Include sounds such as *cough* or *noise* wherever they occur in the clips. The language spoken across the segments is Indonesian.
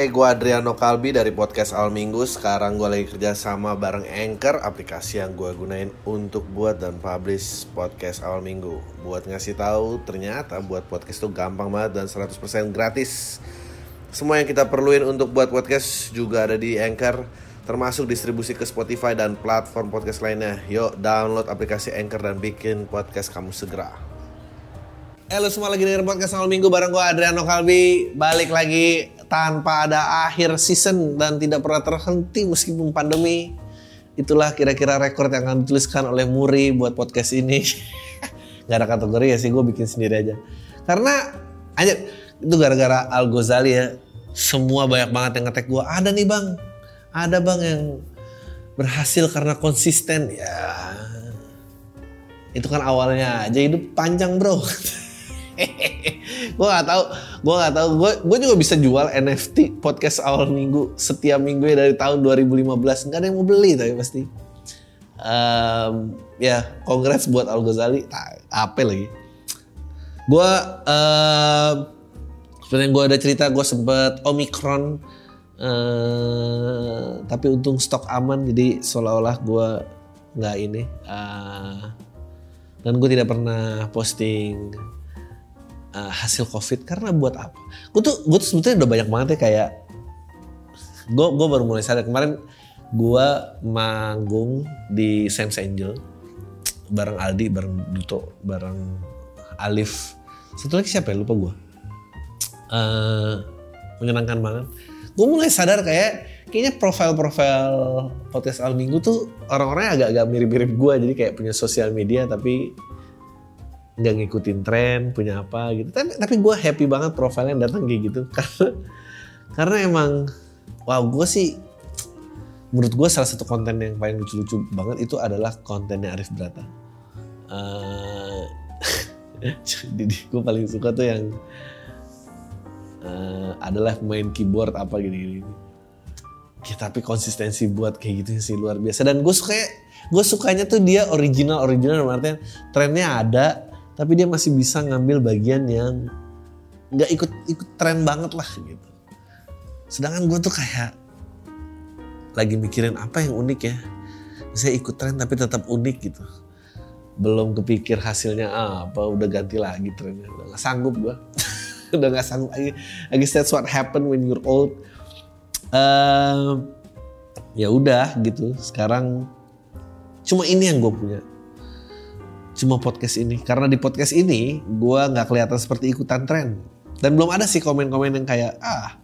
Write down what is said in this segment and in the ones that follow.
Hey, gue Adriano Kalbi dari podcast Al Minggu. Sekarang gue lagi kerja sama bareng Anchor, aplikasi yang gue gunain untuk buat dan publish podcast Al Minggu. Buat ngasih tahu, ternyata buat podcast itu gampang banget dan 100% gratis. Semua yang kita perluin untuk buat podcast juga ada di Anchor, termasuk distribusi ke Spotify dan platform podcast lainnya. Yuk, download aplikasi Anchor dan bikin podcast kamu segera. Halo semua lagi dengerin podcast awal minggu bareng gue Adriano Kalbi Balik lagi tanpa ada akhir season dan tidak pernah terhenti meskipun pandemi. Itulah kira-kira rekor yang akan dituliskan oleh Muri buat podcast ini. *laughs* Gak ada kategori ya sih gue bikin sendiri aja. Karena aja itu gara-gara Al Ghazali ya. Semua banyak banget yang ngetek gue Ada nih bang. Ada bang yang berhasil karena konsisten. Ya. Itu kan awalnya aja. Hidup panjang bro *laughs* gue gak tahu gue gak tahu. Gue juga bisa jual NFT podcast awal minggu setiap minggu ya dari tahun 2015 nggak ada yang mau beli tapi pasti. Um, ya kongres buat Al Ghazali. Apa lagi? Gue seperti yang gue ada cerita gue sempet omikron uh, tapi untung stok aman jadi seolah-olah gue nggak ini. Uh, dan gue tidak pernah posting uh, hasil covid karena buat apa? Gue tuh gue tuh sebetulnya udah banyak banget ya kayak gue gue baru mulai sadar kemarin gue manggung di Sense Angel bareng Aldi, bareng Duto, bareng Alif. Satu lagi siapa ya lupa gue. Uh, menyenangkan banget. Gue mulai sadar kayak kayaknya profil-profil podcast Al Minggu tuh orang-orangnya agak-agak mirip-mirip gue jadi kayak punya sosial media tapi nggak ngikutin tren punya apa gitu. Tapi tapi gue happy banget profilnya datang kayak gitu. *laughs* Karena karena emang wow gue sih menurut gue salah satu konten yang paling lucu-lucu banget itu adalah kontennya Arif Brata. Uh, *laughs* jadi gue paling suka tuh yang uh, adalah main keyboard apa gini-gini. Ya, tapi konsistensi buat kayak gitu sih luar biasa. Dan gue suka gue sukanya tuh dia original original artinya trennya ada tapi dia masih bisa ngambil bagian yang nggak ikut ikut tren banget lah gitu. Sedangkan gue tuh kayak lagi mikirin apa yang unik ya. Saya ikut tren tapi tetap unik gitu. Belum kepikir hasilnya apa udah ganti lagi trennya. Udah gak sanggup gue *laughs* udah gak sanggup lagi. I guess that's what happen when you're old. Uh, ya udah gitu. Sekarang cuma ini yang gue punya cuma podcast ini karena di podcast ini gue nggak kelihatan seperti ikutan tren dan belum ada sih komen-komen yang kayak ah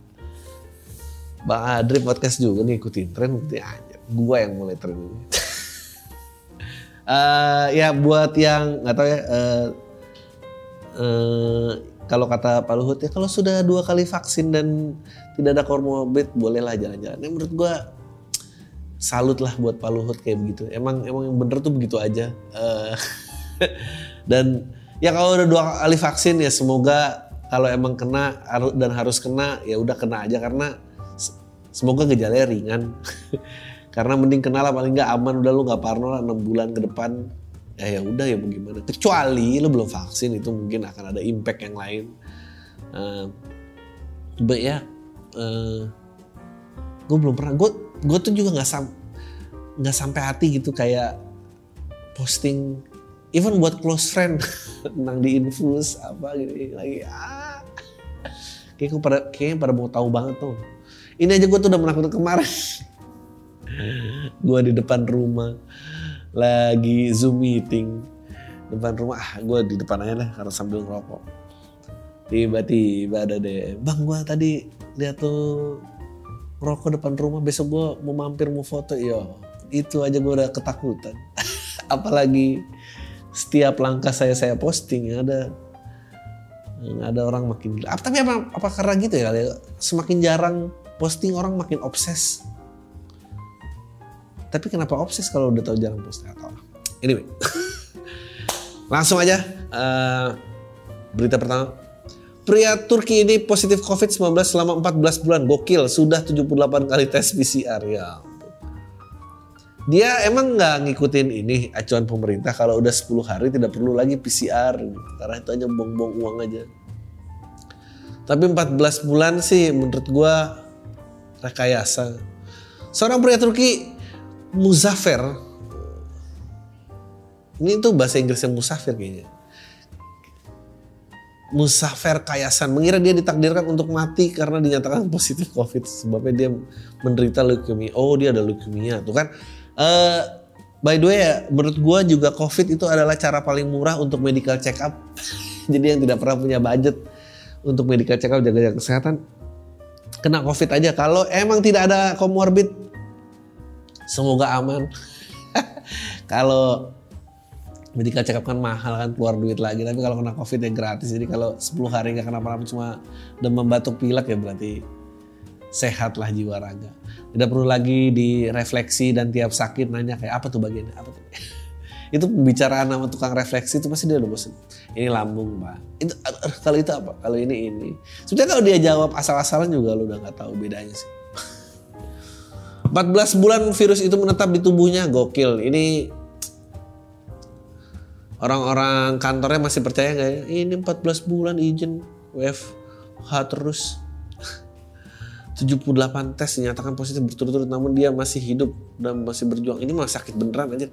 Bang Adri podcast juga nih ikutin tren ikutin aja gue yang mulai tren ini uh, *laughs* ya buat yang nggak tahu ya uh, uh, kalau kata Pak Luhut ya kalau sudah dua kali vaksin dan tidak ada komorbid bolehlah jalan-jalan. Ya, menurut gue salut lah buat Pak Luhut kayak begitu. Emang emang yang bener tuh begitu aja. *laughs* *laughs* dan ya kalau udah dua kali vaksin ya semoga kalau emang kena dan harus kena ya udah kena aja karena semoga gejalanya ringan. *laughs* Karena mending kena lah paling nggak aman. Udah lu nggak parno lah enam bulan ke depan. Ya ya udah ya bagaimana. Kecuali lu belum vaksin itu mungkin akan ada impact yang lain. Uh, but ya uh, gue belum pernah gue gue tuh juga nggak sam nggak sampai hati gitu kayak posting even buat close friend *laughs* tentang di infus apa gitu lagi ah. Kayaknya pada kayaknya pada mau tahu banget tuh. Ini aja gue tuh udah menakutkan kemarin. *laughs* Gue di depan rumah lagi zoom meeting. Depan rumah ah gue di depan aja deh karena sambil ngerokok. Tiba-tiba ada deh bang gue tadi lihat tuh rokok depan rumah besok gue mau mampir mau foto. Yo itu aja gue udah ketakutan. *laughs* Apalagi setiap langkah saya saya posting ya ada ada orang makin apa tapi apa apa karena gitu ya semakin jarang posting orang makin obses. Tapi kenapa obses kalau udah tahu jarang posting? Atau anyway *laughs* langsung aja uh, berita pertama. Pria Turki ini positif COVID-19 selama 14 bulan. Gokil sudah 78 kali tes PCR ya dia emang nggak ngikutin ini acuan pemerintah kalau udah 10 hari tidak perlu lagi PCR karena itu aja buang-buang uang aja tapi 14 bulan sih menurut gua rekayasa. Seorang pria Turki Muzaffer ini tuh bahasa Inggrisnya Musafir kayaknya. Musafir Kayasan mengira dia ditakdirkan untuk mati karena dinyatakan positif COVID sebabnya dia menderita leukemia. Oh dia ada leukemia tuh kan. Uh, by the way ya menurut gue juga COVID itu adalah cara paling murah untuk medical check up. *laughs* Jadi yang tidak pernah punya budget untuk medical check up jaga-jaga kesehatan kena COVID aja. Kalau emang tidak ada komorbid semoga aman. *laughs* Kalau medical check up kan mahal kan keluar duit lagi tapi kalau kena covid ya gratis jadi kalau 10 hari nggak kenapa-napa cuma demam batuk pilek ya berarti sehat lah jiwa raga. Tidak perlu lagi direfleksi dan tiap sakit nanya kayak apa tuh bagiannya apa tuh? *laughs* Itu pembicaraan sama tukang refleksi itu pasti dia udah bosan ini lambung pak. Itu kalau itu apa? Kalau ini ini. Sebenarnya kalau dia jawab asal-asalan juga lo udah nggak tahu bedanya sih. *laughs* 14 bulan virus itu menetap di tubuhnya gokil. Ini orang-orang kantornya masih percaya nggak ya? Ini 14 bulan izin WFH terus. 78 tes dinyatakan positif berturut-turut namun dia masih hidup dan masih berjuang. Ini malah sakit beneran aja.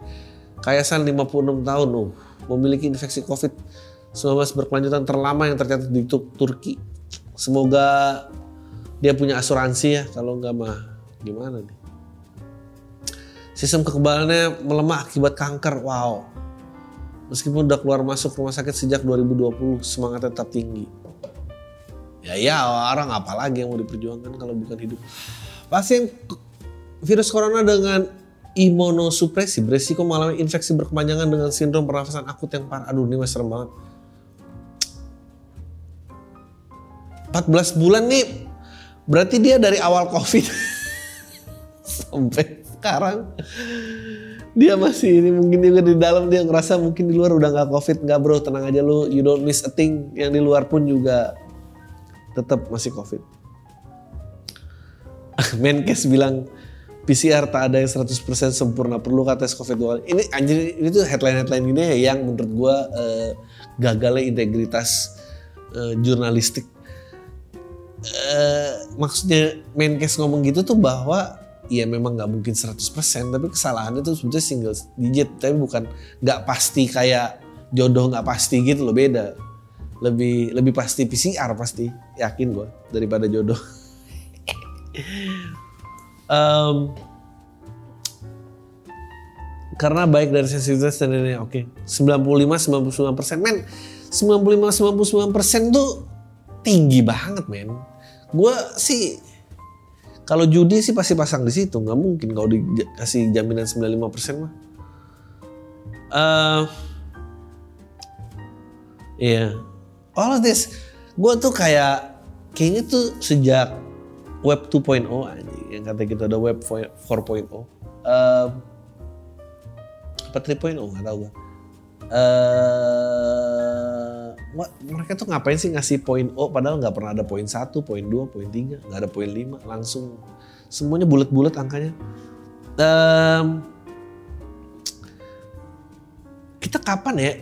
Kayasan 56 tahun uh, memiliki infeksi COVID-19 berkelanjutan terlama yang tercatat di Turki. Semoga dia punya asuransi ya kalau nggak mah gimana nih. Sistem kekebalannya melemah akibat kanker. Wow, Meskipun udah keluar masuk rumah sakit sejak 2020, semangatnya tetap tinggi. Ya ya orang apalagi yang mau diperjuangkan kalau bukan hidup. Pasien virus corona dengan imunosupresi beresiko mengalami infeksi berkepanjangan dengan sindrom pernafasan akut yang parah. Aduh ini masih serem banget. 14 bulan nih berarti dia dari awal covid *laughs* sampai sekarang dia masih ini mungkin juga di dalam dia ngerasa mungkin di luar udah nggak covid nggak bro tenang aja lu you don't miss a thing yang di luar pun juga tetap masih covid. *laughs* Menkes bilang PCR tak ada yang 100% sempurna. Perlu tes covid dua kali. Ini anjir ini tuh headline headline ini ya yang menurut gua uh, gagalnya integritas uh, jurnalistik. Uh, maksudnya Menkes ngomong gitu tuh bahwa ya memang nggak mungkin 100% tapi kesalahannya itu sebetulnya single digit tapi bukan nggak pasti kayak jodoh nggak pasti gitu loh beda lebih lebih pasti PCR pasti yakin gue daripada jodoh *laughs* um, karena baik dari sensitivitas dan ini oke okay. 95 99 persen men 95 99 persen tuh tinggi banget men gue sih kalau judi sih pasti pasang di situ, nggak mungkin kalau dikasih jaminan 95% mah. Uh, iya, yeah. All of this, gue tuh kayak kayaknya tuh sejak web 2.0 aja yang kata gitu ada web 4.0. Uh, apa 3.0 nggak tahu gue. Uh, mereka tuh ngapain sih ngasih poin O padahal nggak pernah ada poin satu, poin dua, poin tiga, nggak ada poin lima, langsung semuanya bulat-bulat angkanya. Um, kita kapan ya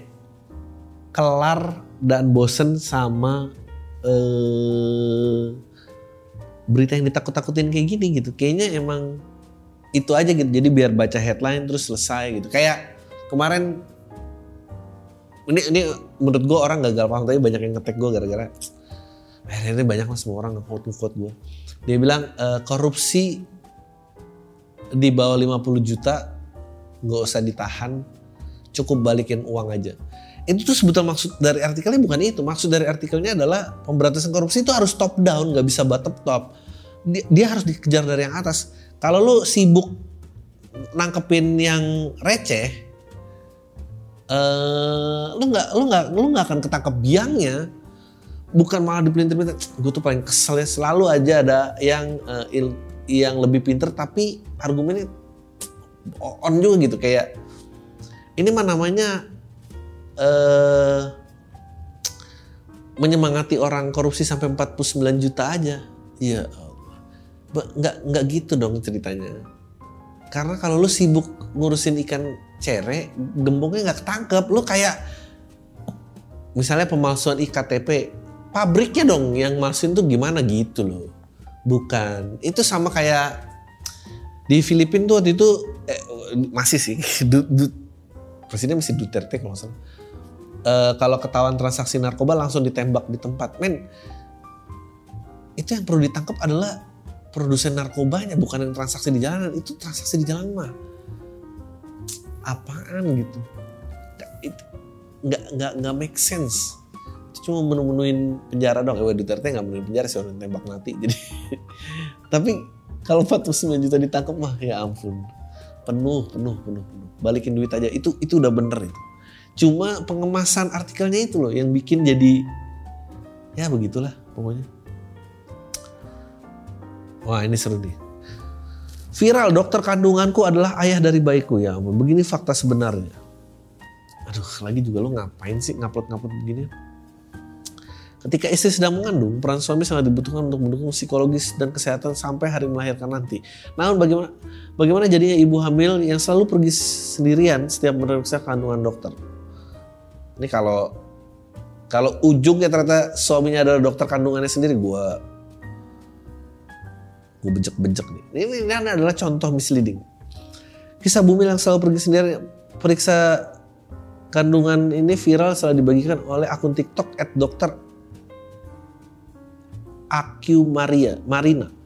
kelar dan bosen sama uh, berita yang ditakut-takutin kayak gini gitu. Kayaknya emang itu aja gitu. Jadi biar baca headline terus selesai gitu. Kayak kemarin ini ini menurut gue orang gagal paham tapi banyak yang ngetek gue gara-gara akhirnya ini banyak lah semua orang nge-quote nge gue dia bilang e, korupsi di bawah 50 juta nggak usah ditahan cukup balikin uang aja itu tuh sebetulnya maksud dari artikelnya bukan itu. Maksud dari artikelnya adalah pemberantasan korupsi itu harus top down nggak bisa bottom top. Dia, dia harus dikejar dari yang atas. Kalau lu sibuk nangkepin yang receh uh, lu nggak lu nggak lu nggak akan ketangkep biangnya. Bukan malah dipelintir-pelintir gue tuh paling kesel ya selalu aja ada yang uh, il, yang lebih pinter tapi argumennya on juga gitu. Kayak ini mah namanya uh, menyemangati orang korupsi sampai 49 juta aja iya nggak nggak gitu dong ceritanya karena kalau lu sibuk ngurusin ikan cere gembongnya nggak ketangkep lu kayak misalnya pemalsuan iktp pabriknya dong yang malsuin tuh gimana gitu loh Bukan. Itu sama kayak di Filipina tuh waktu itu eh, masih sih. *laughs* Du, du, presiden masih Duterte kalau salah. Eh, kalau ketahuan transaksi narkoba langsung ditembak di tempat. Men, itu yang perlu ditangkap adalah produsen narkobanya bukan yang transaksi di jalanan. Itu transaksi di jalan mah. Apaan gitu? Nggak- nggak nggak make sense. Itu cuma menu-menuin penjara dong. Eh, Duterte nggak menuin penjara sih orang tembak mati. *laughs* Jadi tapi kalau 49 juta ditangkap mah ya ampun. Penuh, penuh, penuh, penuh. Balikin duit aja. Itu itu udah bener itu. Cuma pengemasan artikelnya itu loh yang bikin jadi ya begitulah pokoknya. Wah ini seru nih. Viral dokter kandunganku adalah ayah dari bayiku ya ampun. Begini fakta sebenarnya. Aduh lagi juga lo ngapain sih ngupload-ngupload begini. Ketika istri sedang mengandung, peran suami sangat dibutuhkan untuk mendukung psikologis dan kesehatan sampai hari melahirkan nanti. Namun bagaimana bagaimana jadinya ibu hamil yang selalu pergi sendirian setiap memeriksa kandungan dokter? Ini kalau kalau ujungnya ternyata suaminya adalah dokter kandungannya sendiri, gua gue bejek-bejek nih. Ini, ini adalah contoh misleading. Kisah bumi yang selalu pergi sendiri periksa kandungan ini viral setelah dibagikan oleh akun TikTok at dokter Aku Maria Marina.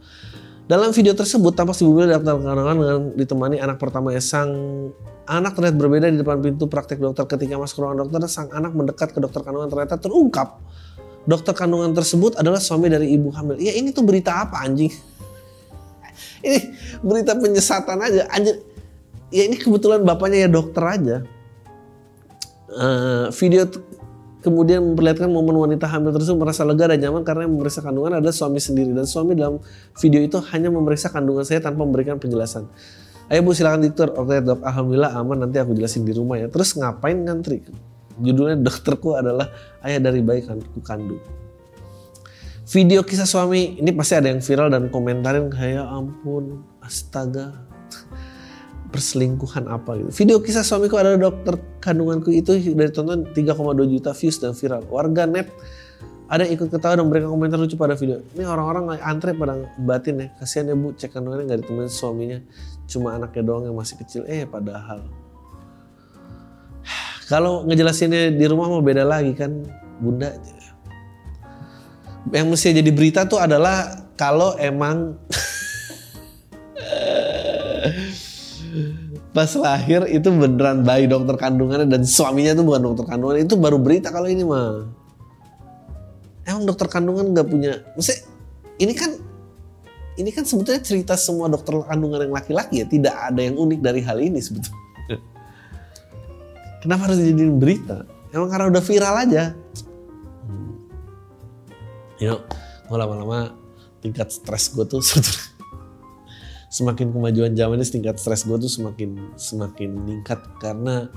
Dalam video tersebut tampak si bumi daftar kandungan dengan ditemani anak pertama sang anak terlihat berbeda di depan pintu praktek dokter ketika masuk ruangan dokter sang anak mendekat ke dokter kandungan ternyata terungkap dokter kandungan tersebut adalah suami dari ibu hamil. Ya ini tuh berita apa anjing? *laughs* ini berita penyesatan aja anjir. Ya ini kebetulan bapaknya ya dokter aja. Eh, video kemudian memperlihatkan momen wanita hamil tersebut merasa lega dan nyaman karena yang memeriksa kandungan adalah suami sendiri dan suami dalam video itu hanya memeriksa kandungan saya tanpa memberikan penjelasan. Ayo bu silakan dokter. Oke dok, alhamdulillah aman nanti aku jelasin di rumah ya. Terus ngapain ngantri? Judulnya *laughs* dokterku adalah ayah dari bayi kan ku kandung. Video kisah suami ini pasti ada yang viral dan komentarin kayak ampun astaga perselingkuhan apa gitu. Video kisah suamiku adalah dokter kandunganku itu dari tonton 3,2 juta views dan viral. Warga net ada ikut ketawa dan memberikan komentar lucu pada video. Ini orang-orang antre pada batin ya. Kasihan ya bu, cek kandungannya nggak ditemenin suaminya. Cuma anaknya doang yang masih kecil. Eh padahal. *sighs* Kalau ngejelasinnya di rumah mau beda lagi kan bunda. Yang mesti jadi berita tuh adalah kalau emang *laughs* pas lahir itu beneran bayi dokter kandungannya dan suaminya itu bukan dokter kandungan. Itu baru berita kalau ini mah emang dokter kandungan nggak punya maksudnya ini kan ini kan sebetulnya cerita semua dokter kandungan yang laki-laki ya. Tidak ada yang unik dari hal ini sebetulnya. Kenapa harus dijadiin berita? Emang karena udah viral aja. You know gue lama-lama tingkat stres gue tuh sebetulnya semakin kemajuan zaman ini tingkat stres gue tuh semakin semakin meningkat karena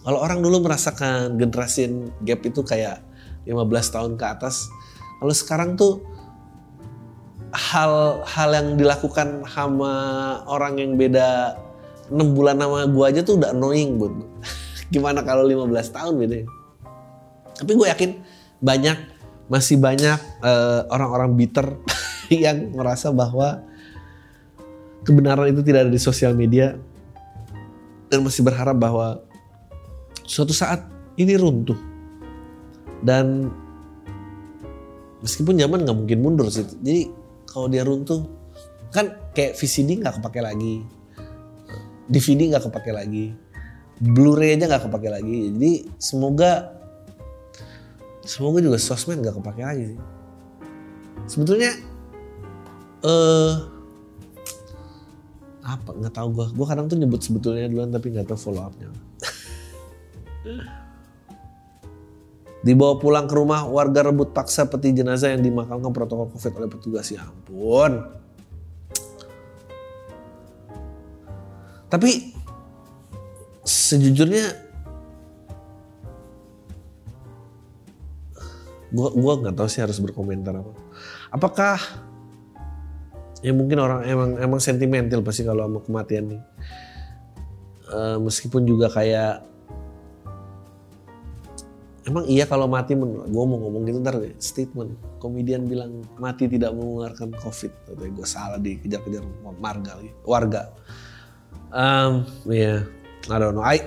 kalau orang dulu merasakan generasi gap itu kayak 15 tahun ke atas kalau sekarang tuh hal-hal yang dilakukan sama orang yang beda 6 bulan sama gue aja tuh udah annoying gue. *laughs* Gimana kalau 15 tahun beda? Tapi gue yakin banyak masih banyak eh, orang-orang bitter *laughs* yang merasa bahwa kebenaran itu tidak ada di sosial media dan masih berharap bahwa suatu saat ini runtuh. Dan meskipun zaman nggak mungkin mundur sih. Jadi kalau dia runtuh kan kayak VCD nggak kepake lagi. DVD nggak kepake lagi. Blu-ray aja nggak kepake lagi. Jadi semoga semoga juga sosmed nggak kepake lagi sih. Sebetulnya eh apa? Nggak tahu gue gue kadang tuh nyebut sebetulnya duluan tapi nggak tahu follow upnya dibawa pulang ke rumah warga rebut paksa peti jenazah yang dimakamkan protokol covid oleh petugas. Ya ampun. Tapi sejujurnya gua gua nggak tahu sih harus berkomentar apa. Apakah ya mungkin orang emang emang sentimental pasti kalau sama kematian nih. Eh, meskipun juga kayak emang iya kalau mati gue mau ngomong gitu ntar statement. Komedian bilang mati tidak mengeluarkan covid. Tapi gue salah dikejar-kejar marga warga. Um, ya yeah, I don't know. I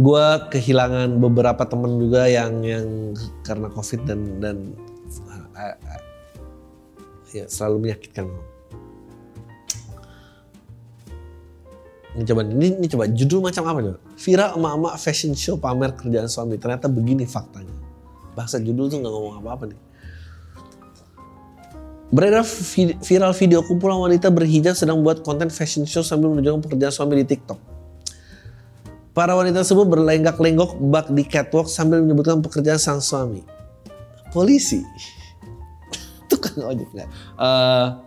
gue kehilangan beberapa temen juga yang yang karena covid dan dan uh, uh, ya selalu menyakitkan ini coba ini, ini coba judul macam apa coba viral emak-emak fashion show pamer kerjaan suami ternyata begini faktanya bahasa judul tuh nggak ngomong apa-apa nih Beredar viral video kumpulan wanita berhijab sedang buat konten fashion show sambil menunjukkan pekerjaan suami di TikTok. Para wanita tersebut berlenggak-lenggok bak di catwalk sambil menyebutkan pekerjaan sang suami. Polisi. Tukang ojek nggak? Uh,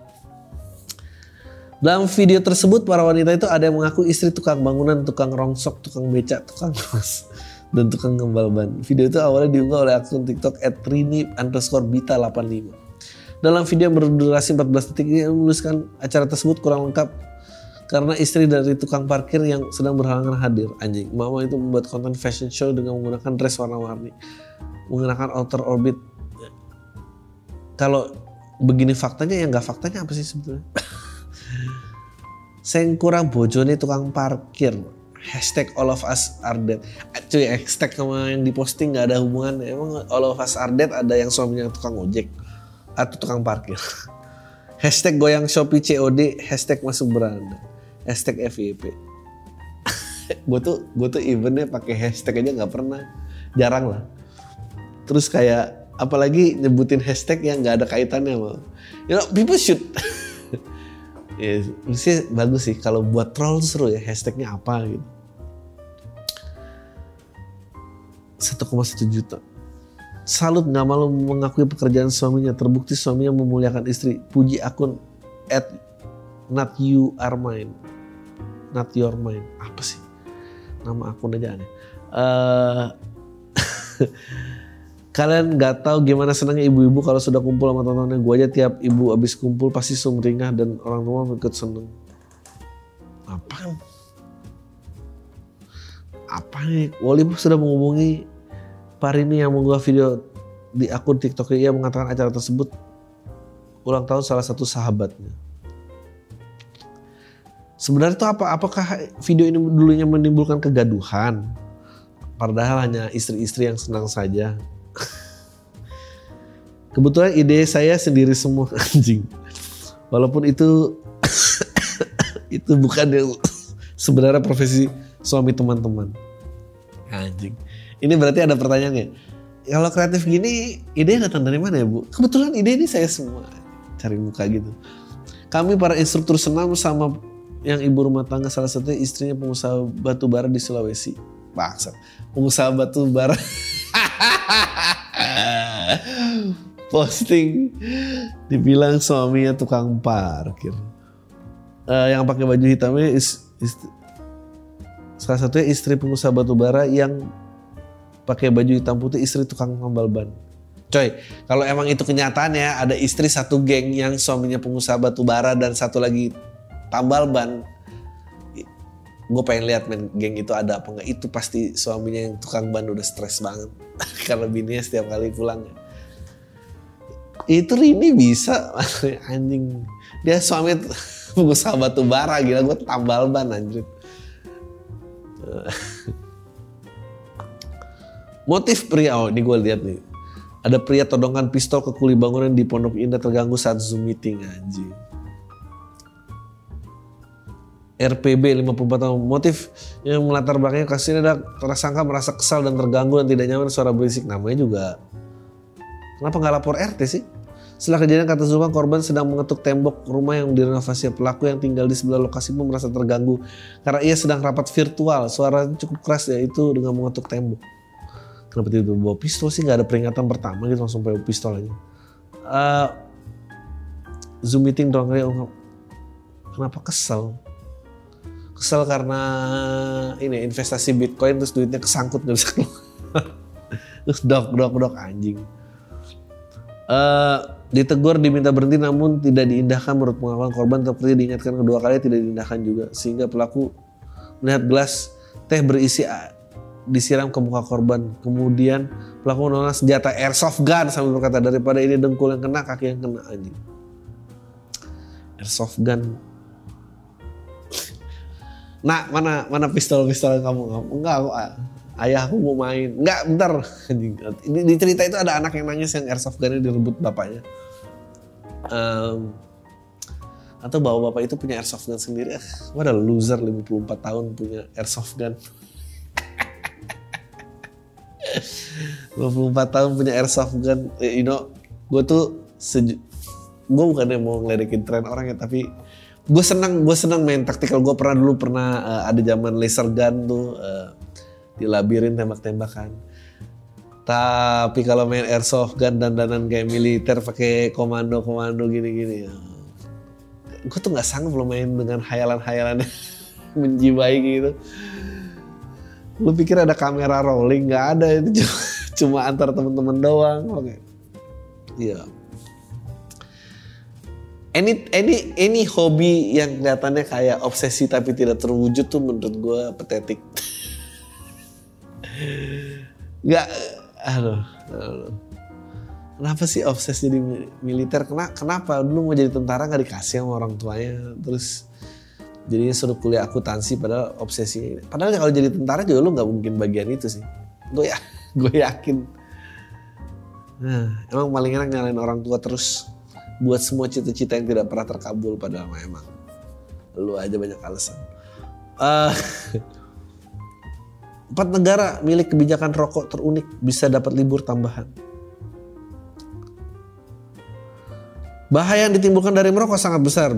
dalam video tersebut para wanita itu ada yang mengaku istri tukang bangunan, tukang rongsok, tukang becak, tukang ros, *laughs* dan tukang gembal ban. Video itu awalnya diunggah oleh akun TikTok @rini underscore bita 85. Dalam video yang berdurasi 14 detik ini menuliskan acara tersebut kurang lengkap karena istri dari tukang parkir yang sedang berhalangan hadir. Anjing, mama itu membuat konten fashion show dengan menggunakan dress warna-warni, menggunakan outer orbit. Kalau begini faktanya ya nggak faktanya apa sih sebetulnya? *laughs* Sing kurang bojone tukang parkir. Hashtag all of us are dead. Eh, cuy, hashtag sama yang diposting gak ada hubungan. Emang all of us are dead ada yang suaminya tukang ojek atau tukang parkir. *laughs* hashtag goyang Shopee COD, hashtag masuk beranda. Hashtag FYP. *laughs* gue tuh gue tuh eventnya pakai hashtag aja nggak pernah, jarang lah. Terus kayak apalagi nyebutin hashtag yang nggak ada kaitannya sama. You know, people should. *laughs* Ya sih bagus sih kalau buat troll seru ya hashtagnya apa gitu. 1,1 juta. Salut nggak malu mengakui pekerjaan suaminya. Terbukti suaminya memuliakan istri. Puji akun at not you are mine. Not your mine. Apa sih? Nama akun aja aneh. Uh, *laughs* Kalian nggak tahu gimana senangnya ibu-ibu kalau sudah kumpul sama teman-temannya. Gue aja tiap ibu abis kumpul pasti sumringah dan orang tua ikut seneng. Apa? Apa nih? Wali sudah menghubungi Parini yang mengunggah video di akun TikTok ia mengatakan acara tersebut ulang tahun salah satu sahabatnya. Sebenarnya itu apa? Apakah video ini dulunya menimbulkan kegaduhan? Padahal hanya istri-istri yang senang saja. Kebetulan ide saya sendiri semua *laughs* anjing. Walaupun itu *coughs* itu bukan yang sebenarnya profesi suami teman-teman. Anjing. Ini berarti ada pertanyaannya. Kalau kreatif gini, ide datang dari mana ya Bu? Kebetulan ide ini saya semua. Cari muka gitu. Kami para instruktur senam sama yang ibu rumah tangga salah satunya istrinya pengusaha batu bara di Sulawesi. Bangsat. Pengusaha batu bara. *laughs* posting dibilang suaminya tukang parkir. Uh, yang pakai baju hitamnya is, is, salah satunya istri pengusaha batu bara yang pakai baju hitam putih istri tukang tambal ban. Coy kalau emang itu kenyataannya ada istri satu geng yang suaminya pengusaha batu bara dan satu lagi tambal ban gue pengen lihat men geng itu ada apa enggak itu pasti suaminya yang tukang ban udah stres banget. *laughs* Karena bininya setiap kali pulang itu Rini bisa. *laughs* Anjing. Dia suami pengusaha batu bara gila. Gue tambal ban anjir. *laughs* Motif pria oh ini gue lihat nih. Ada pria todongkan pistol ke kuli bangunan di Pondok Indah terganggu saat Zoom meeting anjing RPB 54 tahun. Motif yang melatar belakangnya kasus ini ada tersangka merasa kesal dan terganggu dan tidak nyaman suara berisik. Namanya juga kenapa nggak lapor RT sih? Setelah kejadian kata Zulfa korban sedang mengetuk tembok rumah yang direnovasi. Pelaku yang tinggal di sebelah lokasi pun merasa terganggu karena ia sedang rapat virtual. Suaranya cukup keras yaitu dengan mengetuk tembok. Kenapa tiba-tiba bawa pistol sih? Gak ada peringatan pertama gitu langsung bawa pistol aja. Uh, Zoom meeting doang kali. Kenapa kesel? kesel karena ini investasi bitcoin terus duitnya kesangkut nggak bisa keluar *laughs* terus dok dok dok anjing uh, ditegur diminta berhenti namun tidak diindahkan menurut pengakuan korban seperti diingatkan kedua kali tidak diindahkan juga sehingga pelaku melihat gelas teh berisi disiram ke muka korban. Kemudian pelaku menolak senjata airsoft gun sambil berkata daripada ini dengkul yang kena kaki yang kena anjing. Airsoft gun. *laughs* Nah, mana mana pistol-pistol kamu? Enggak, aku, ayah aku mau main. Enggak, bentar. Di, di cerita itu ada anak yang nangis yang airsoft gunnya direbut bapaknya. Um, atau bahwa bapak itu punya airsoft gun sendiri. Ah, what a loser 54 tahun punya airsoft gun. *laughs* 24 tahun punya airsoft gun, eh, you know, gue tuh seju, gue bukannya mau ngeledekin tren orang ya, tapi gue senang gue senang main taktikal. Gue pernah dulu pernah uh, ada zaman laser gun tuh uh, di labirin tembak-tembakan. Tapi kalau main airsoft gun dan danan kayak militer pakai komando-komando gini-gini ya. Gue tuh nggak sanggup lo main dengan hayalan-hayalan *laughs* menjiwai gitu lu pikir ada kamera rolling nggak ada itu cuma, *laughs* cuma antar teman-teman doang oke okay. iya any any any hobi yang kelihatannya kayak obsesi tapi tidak terwujud tuh menurut gue patetik *laughs* nggak aduh, aduh. Kenapa sih obsesi jadi militer? Kenapa? Dulu mau jadi tentara nggak dikasih sama orang tuanya. Terus jadinya suruh kuliah akuntansi padahal obsesi padahal kalau jadi tentara juga lu nggak mungkin bagian itu sih. Gue ya *laughs* gue yakin. Nah emang paling enak nyalain orang tua terus buat semua cita-cita yang tidak pernah terkabul padahal emang. Lu aja banyak alasan. Uh, *laughs* empat negara milik kebijakan rokok terunik bisa dapat libur tambahan bahaya yang ditimbulkan dari merokok sangat besar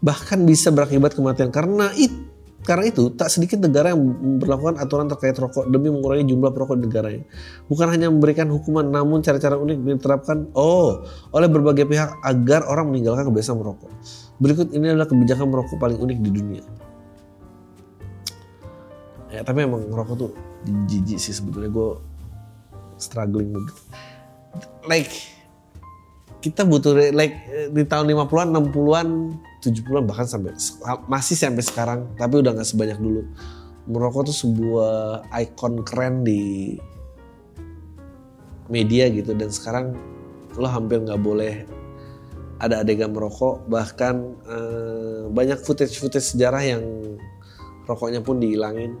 bahkan bisa berakibat kematian karena itu karena itu tak sedikit negara yang memperlakukan aturan terkait rokok demi mengurangi jumlah perokok di negaranya. Bukan hanya memberikan hukuman namun cara-cara unik diterapkan oh oleh berbagai pihak agar orang meninggalkan kebiasaan merokok. Berikut ini adalah kebijakan merokok paling unik di dunia. Ya tapi emang merokok tuh jijik sih sebetulnya. Gue struggling begitu. Like kita butuh like di tahun 50-an, 60-an 70-an bahkan sampai masih sampai sekarang tapi udah nggak sebanyak dulu. Merokok tuh sebuah ikon keren di media gitu. Dan sekarang lo hampir nggak boleh ada adegan merokok. Bahkan eh, banyak footage-footage sejarah yang rokoknya pun dihilangin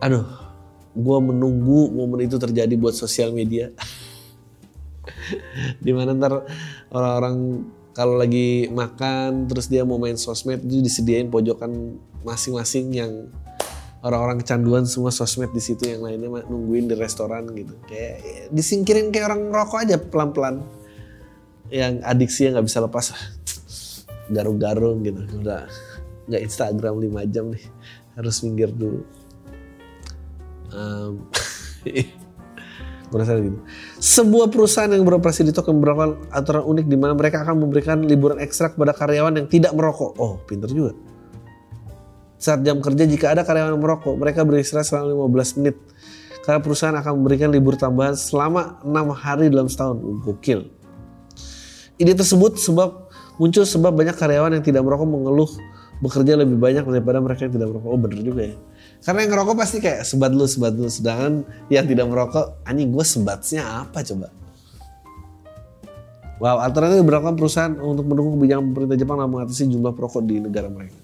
aduh gue menunggu momen itu terjadi buat sosial media. *laughs* Di mana ntar orang-orang kalau lagi makan terus dia mau main sosmed itu disediain pojokan masing-masing yang orang-orang kecanduan semua sosmed di situ yang lainnya nungguin di restoran gitu. Kayak disingkirin kayak orang rokok aja pelan-pelan. Yang adiksi yang nggak bisa lepas *tsk* garung-garung gitu. Udah nggak Instagram 5 jam nih harus minggir dulu um. *laughs* Sebuah perusahaan yang beroperasi di Tokyo memperlakukan aturan unik di mana mereka akan memberikan liburan ekstra kepada karyawan yang tidak merokok. Oh, pinter juga. Saat jam kerja jika ada karyawan yang merokok, mereka beristirahat selama 15 menit. Karena perusahaan akan memberikan libur tambahan selama 6 hari dalam setahun. Gokil. Ide tersebut sebab muncul sebab banyak karyawan yang tidak merokok mengeluh bekerja lebih banyak daripada mereka yang tidak merokok. Oh bener juga ya. Karena yang ngerokok pasti kayak sebat lu, sebat lu. Sedangkan yang tidak merokok, anjing gue sebatnya apa coba? Wow, aturan itu diberlakukan perusahaan untuk mendukung kebijakan pemerintah Jepang dalam mengatasi jumlah perokok di negara mereka.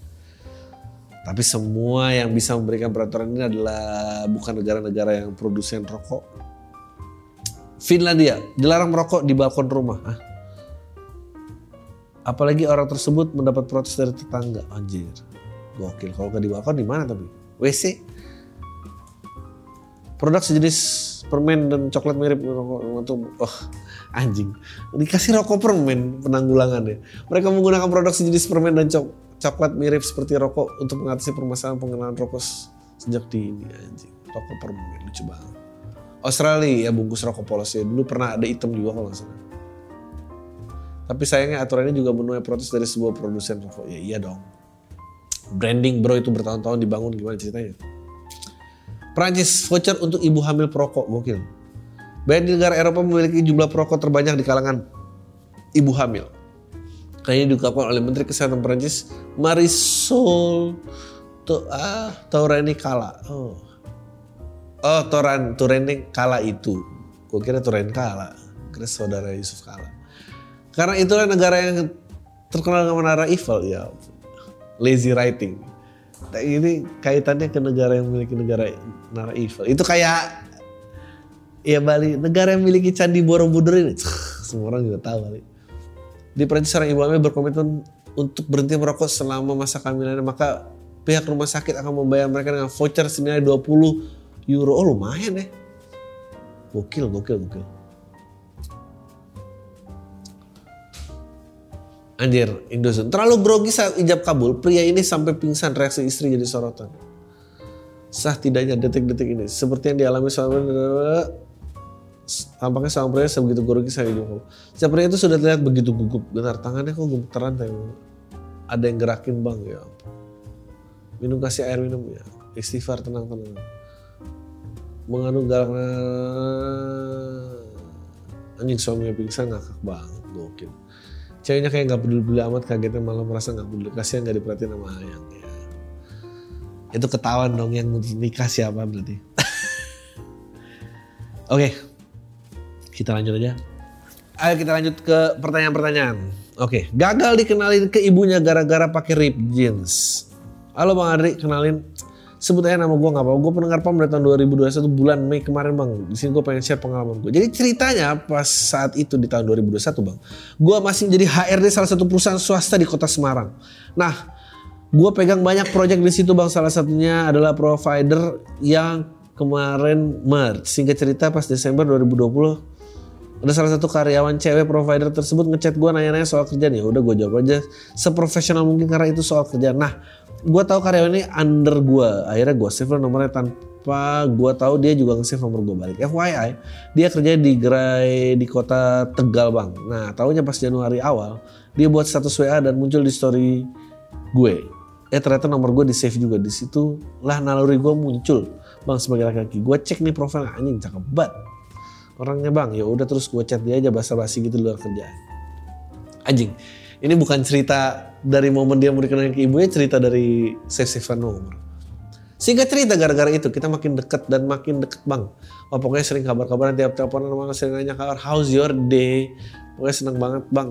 Tapi semua yang bisa memberikan peraturan ini adalah bukan negara-negara yang produsen rokok. Finlandia dilarang merokok di balkon rumah. Hah? Apalagi orang tersebut mendapat protes dari tetangga. Anjir, gokil. Kalau gak di balkon di mana tapi? WC. Produk sejenis permen dan coklat mirip untuk oh anjing. Dikasih rokok permen penanggulangannya. Mereka menggunakan produk sejenis permen dan cok coklat mirip seperti rokok untuk mengatasi permasalahan pengenalan rokok sejak dini anjing. toko permen lucu banget. Australia ya bungkus rokok polosnya dulu pernah ada item juga kalau nggak tapi sayangnya aturannya juga menuai protes dari sebuah produsen rokok. Ya iya dong branding bro itu bertahun-tahun dibangun gimana ceritanya? Prancis voucher untuk ibu hamil perokok gokil. Banyak di negara Eropa memiliki jumlah perokok terbanyak di kalangan ibu hamil. Kayaknya diungkapkan oleh Menteri Kesehatan Prancis Marisol to, ah, Taurani Kala. Oh. Oh Toran Tureni Kala itu. Gue kira Turen Kala. Kira saudara Yusuf Kala. Karena itulah negara yang terkenal dengan menara Eiffel ya lazy writing. Nah, ini kaitannya ke negara yang memiliki negara Eiffel. Itu kayak ya Bali. Negara yang memiliki candi Borobudur ini. Semua orang juga tahu kali di Prancis seorang ibu hamil berkomitmen untuk berhenti merokok selama masa kehamilannya. Maka pihak rumah sakit akan membayar mereka dengan voucher senilai 20 euro. Oh lumayan ya. Gokil gokil gokil Anjir, Indosun. Terlalu grogi saat ijab kabul, pria ini sampai pingsan reaksi istri jadi sorotan. Sah tidaknya detik-detik ini. Seperti yang dialami suami tampaknya seorang pria sebegitu grogi ijab kabul. Si pria itu sudah terlihat begitu gugup. Benar, tangannya kok gemeteran. Ada yang gerakin bang ya. Minum kasih air minum ya. Istighfar tenang-tenang. Mengandung galak anjing suaminya pingsan ngakak banget gokil ceweknya kayak nggak peduli-peduli amat kagetnya malah merasa nggak peduli kasihan nggak diperhatiin sama ayang ya. itu ketahuan dong yang nikah siapa berarti *laughs* oke okay. kita lanjut aja ayo kita lanjut ke pertanyaan-pertanyaan oke okay. gagal dikenalin ke ibunya gara-gara pakai rip jeans halo bang Adri kenalin sebut aja nama gue nggak apa-apa. Gue pendengar PAM dari tahun 2021 bulan Mei kemarin bang. Di sini gue pengen share pengalaman gue. Jadi ceritanya pas saat itu di tahun 2021 bang, gue masih jadi HRD salah satu perusahaan swasta di kota Semarang. Nah, gue pegang banyak proyek di situ bang. Salah satunya adalah provider yang kemarin merge. Singkat cerita pas Desember 2020 ada salah satu karyawan cewek provider tersebut ngechat gue nanya-nanya soal kerjaan ya udah gue jawab aja seprofesional mungkin karena itu soal kerjaan nah gue tahu karyawan ini under gue akhirnya gue save nomornya tanpa gue tahu dia juga nge-save nomor gue balik. FYI dia kerja di gerai di kota Tegal bang. Nah tahunya pas Januari awal dia buat status WA dan muncul di story gue. Eh ternyata nomor gue di save juga. Di situ lah naluri gue muncul bang sebagai laki-laki. Gue cek nih profil anjing cakep banget. Orangnya bang ya udah terus gue chat dia aja basa-basi gitu luar kerjaan. Anjing ini bukan cerita dari momen dia mau dikenalin ke ibunya cerita dari save nomor. Sehingga cerita gara-gara itu kita makin deket dan makin deket bang. Oh, pokoknya sering kabar-kabaran tiap teleponan sama sering nanya kabar how's your day. Pokoknya seneng banget bang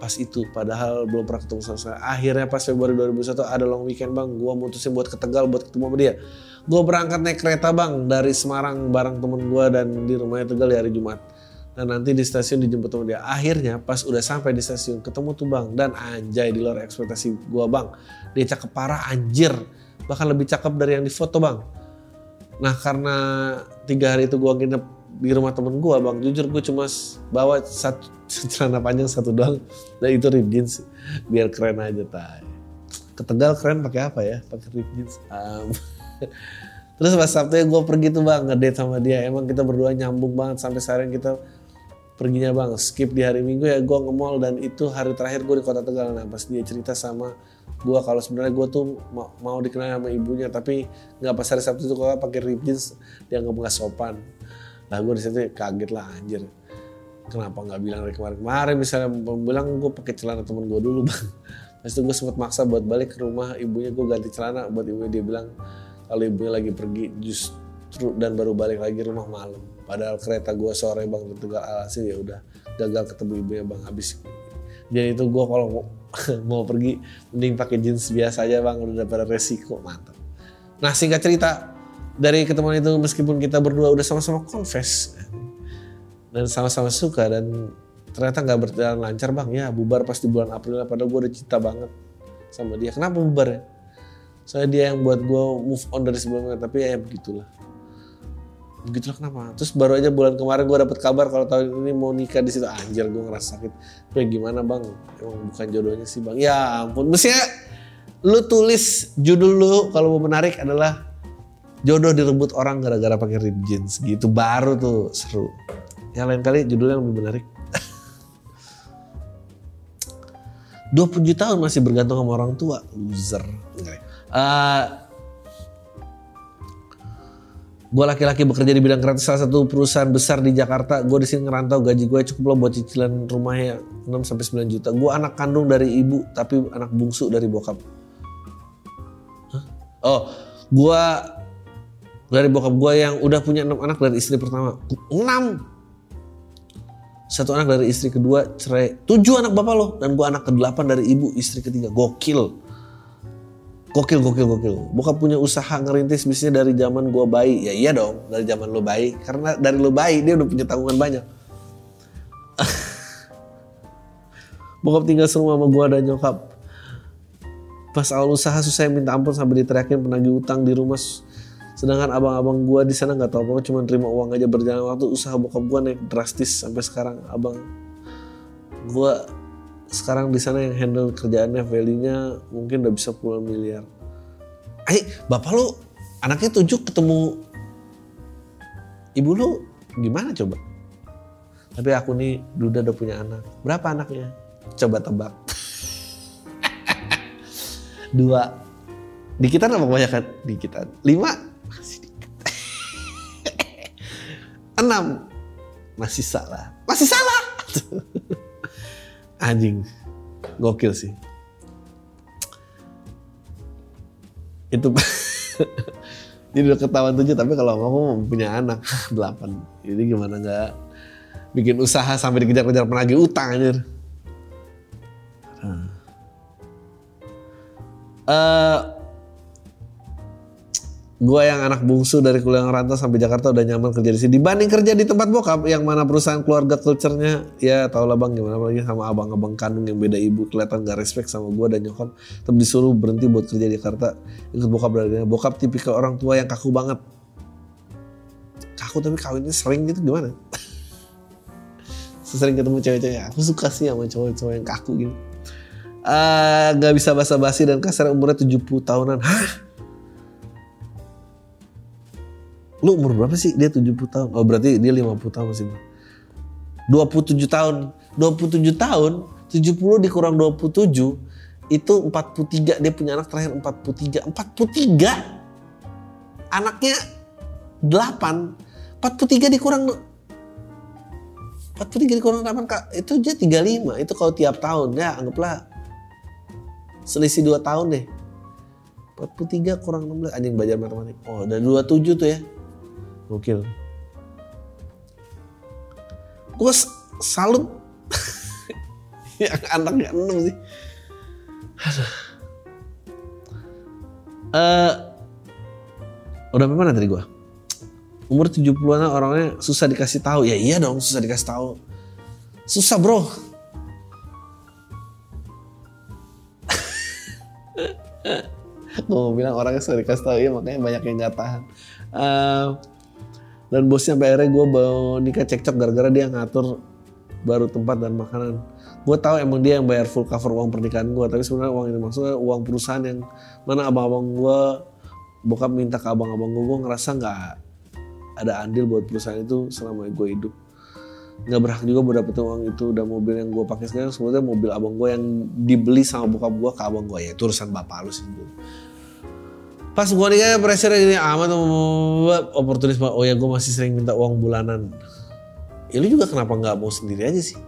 pas itu padahal belum pernah ketemu sama saya. Akhirnya pas Februari 2021 ada long weekend bang. Gua mutusin buat ke Tegal buat ketemu sama dia. Gue berangkat naik kereta bang dari Semarang bareng temen gue dan di rumahnya Tegal di hari Jumat dan nanti di stasiun dijemput sama dia. Akhirnya pas udah sampai di stasiun ketemu tuh bang dan anjay di luar ekspektasi gua bang. Dia cakep parah anjir. Bahkan lebih cakep dari yang di foto bang. Nah karena tiga hari itu gua nginep di rumah temen gua bang. Jujur gue cuma bawa satu *laughs* celana panjang satu doang. Dan itu rib jeans biar keren aja tay. Ketegal keren pakai apa ya? Pakai rib jeans. Um, *laughs* Terus pas Sabtu gue pergi tuh bang ngedate sama dia. Emang kita berdua nyambung banget sampai sekarang kita perginya bang skip di hari minggu ya gue nge mall. Dan itu hari terakhir gue di kota Tegal. Nah pas dia cerita sama gue kalau sebenarnya gue tuh mau, mau dikenal sama ibunya tapi nggak pas hari Sabtu itu kok pakai rib jeans dia nggak nggak sopan. Lah gue di situ kaget lah anjir. Kenapa nggak bilang dari kemarin-kemarin misalnya bilang gue pakai celana temen gue dulu bang. Terus itu gue sempat maksa buat balik ke rumah ibunya gue ganti celana. Buat ibunya dia bilang kalau ibunya lagi pergi justru dan baru balik lagi rumah malam padahal kereta gue sore bang Tegal Alhasil ya udah gagal ketemu ibunya bang. Habis jadi itu gue kalau mau, *laughs* mau pergi mending pakai jeans biasa aja bang. Udah daripada resiko mantap. Nah singkat cerita dari ketemuan itu meskipun kita berdua udah sama-sama confess dan sama-sama suka dan ternyata nggak berjalan lancar bang ya bubar pas di bulan April. Padahal gue udah cinta banget sama dia. Kenapa bubar ya? Soalnya dia yang buat gue move on dari sebelumnya tapi ya begitulah begitulah kenapa? Terus baru aja bulan kemarin gue dapet kabar kalau tahun ini mau nikah di situ. Anjir gue ngerasa sakit. Ya gimana bang? Emang bukan jodohnya sih bang. Ya ampun. Mestinya lu tulis judul lu kalau mau menarik adalah jodoh direbut orang gara-gara pakai rib jeans. Gitu. Baru tuh seru. Yang lain kali judulnya lebih menarik. *laughs* 27 tahun masih bergantung sama orang tua. Loser. Uh, gue laki-laki bekerja di bidang kreatif salah satu perusahaan besar di Jakarta. Gue di sini ngerantau gaji gue cukup loh buat cicilan rumahnya 6 sampai 9 juta. Gue anak kandung dari ibu tapi anak bungsu dari bokap. Hah? oh gue dari bokap gue yang udah punya enam anak dari istri pertama. Enam! Satu anak dari istri kedua cerai tujuh anak bapak lo. Dan gue anak kedelapan dari ibu istri ketiga. Gokil gokil gokil gokil. Bokap punya usaha ngerintis bisnisnya dari zaman gue bayi. Ya iya dong dari zaman lo bayi. Karena dari lo bayi dia udah punya tanggungan banyak. *laughs* Bokap tinggal serumah sama gue dan nyokap. Pas awal usaha susah minta ampun sampai diteriakin penagih utang di rumah. Sedangkan abang-abang gua di sana nggak tahu apa cuma terima uang aja berjalan waktu usaha bokap gua naik drastis sampai sekarang. Abang gua sekarang di sana yang handle kerjaannya value-nya mungkin udah bisa puluhan miliar. Eh, bapak lu anaknya tujuh ketemu ibu lu gimana coba? Tapi aku nih Duda udah punya anak. Berapa anaknya? Coba tebak. *laughs* Dua. Dikitan apa kebanyakan? Dikitan. Lima? Masih dikit. *laughs* Enam. Masih salah. Masih salah. *laughs* Anjing. Gokil sih. Itu *laughs* Jadi udah ketahuan tujuh tapi kalau aku punya anak *laughs* delapan. Jadi gimana nggak bikin usaha sampai dikejar-kejar penagih utang anjir. Uh, gue yang anak bungsu dari kuliah ngerantau sampai Jakarta udah nyaman kerja di sini. Dibanding kerja di tempat bokap yang mana perusahaan keluarga culture-nya ya tau lah bang gimana lagi sama abang-abang kandung yang beda ibu kelihatan gak respect sama gue dan nyokap. Tetap disuruh berhenti buat kerja di Jakarta ikut bokap dari bokap tipikal orang tua yang kaku banget. Kaku tapi kawinnya sering gitu gimana? *laughs* Sering ketemu cewek-cewek. Aku suka sih sama cowok-cowok yang kaku gitu. Uh, gak bisa basa-basi dan kasar umurnya 70 tahunan. Hah Lu umur berapa sih? Dia 70 tahun. Oh berarti dia 50 tahun masih. 27 tahun. 27 tahun, 70 dikurang 27 itu 43. Dia punya anak terakhir 43. 43? Anaknya 8. 43 dikurang 43 dikurang 8 kak, itu aja 35. Itu kalau tiap tahun ya anggaplah selisih 2 tahun deh. 43 kurang 16 anjing belajar matematik. Oh, udah 27 tuh ya. Gokil. Gue salut. *laughs* yang anaknya enam sih. Aduh. Uh, udah mana tadi gue? Umur 70-an orangnya susah dikasih tahu. Ya iya dong, susah dikasih tahu. Susah, Bro. *laughs* gue mau bilang orangnya susah dikasih tahu ya makanya banyak yang nggak tahan. Uh, dan bosnya sampai akhirnya gue bawa nikah cekcok gara-gara dia ngatur baru tempat dan makanan. Gue tahu emang dia yang bayar full cover uang pernikahan gue tapi sebenarnya uang ini maksudnya uang perusahaan yang mana abang-abang gue bokap minta ke abang-abang gue gue ngerasa nggak ada andil buat perusahaan itu selama gue hidup. Nggak berhak juga buat dapet uang itu dan mobil yang gue pakai sekarang sebenarnya mobil abang gue yang dibeli sama bokap gue ke abang gue ya itu urusan bapak lu sih pas gue nikah pressure gini amat oportunisme oh ya gue masih sering minta uang bulanan. Ya juga kenapa nggak mau sendiri aja sih?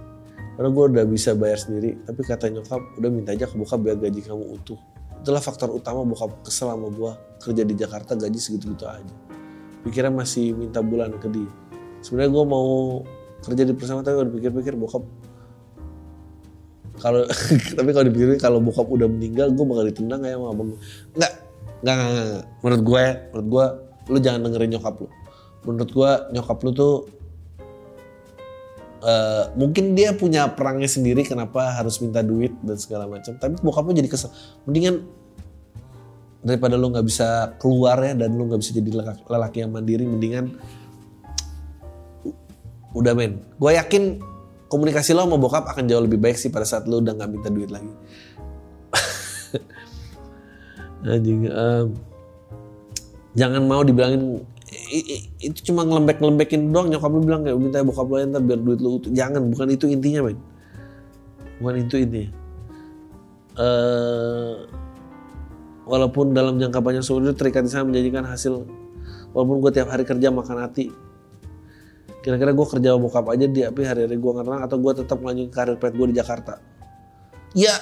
Karena gue udah bisa bayar sendiri. Tapi kata nyokap udah minta aja ke bokap biar gaji kamu utuh. Itulah faktor utama bokap kesel sama gue kerja di Jakarta gaji segitu-gitu aja. Pikirnya masih minta bulan ke dia. Sebenarnya gue mau kerja di perusahaan tapi udah pikir-pikir bokap kalau *laughs* tapi kalau dipikir kalau bokap udah meninggal gue bakal ditendang kayak sama abang nggak Nggak, nggak, nggak. Menurut gue, menurut gue, lu jangan dengerin nyokap lu. Menurut gue, nyokap lu tuh uh, mungkin dia punya perangnya sendiri kenapa harus minta duit dan segala macam. Tapi bokap lu jadi kesel. Mendingan daripada lu nggak bisa keluar ya dan lu nggak bisa jadi lelaki yang mandiri, mendingan udah men. Gue yakin komunikasi lo sama bokap akan jauh lebih baik sih pada saat lu udah nggak minta duit lagi anjing um, jangan mau dibilangin itu cuma ngelembek-ngelembekin doang nyokap lu bilang kayak minta bokap lu enter biar duit lu utuh." jangan bukan itu intinya men. Bukan itu intinya. Eh walaupun dalam jangka panjang seumur terikat di sana menjanjikan hasil walaupun gue tiap hari kerja makan hati. Kira-kira gue kerja bokap aja di tapi hari-hari gue nggak tenang atau gue tetap melanjutkan karir pet gue di Jakarta? Ya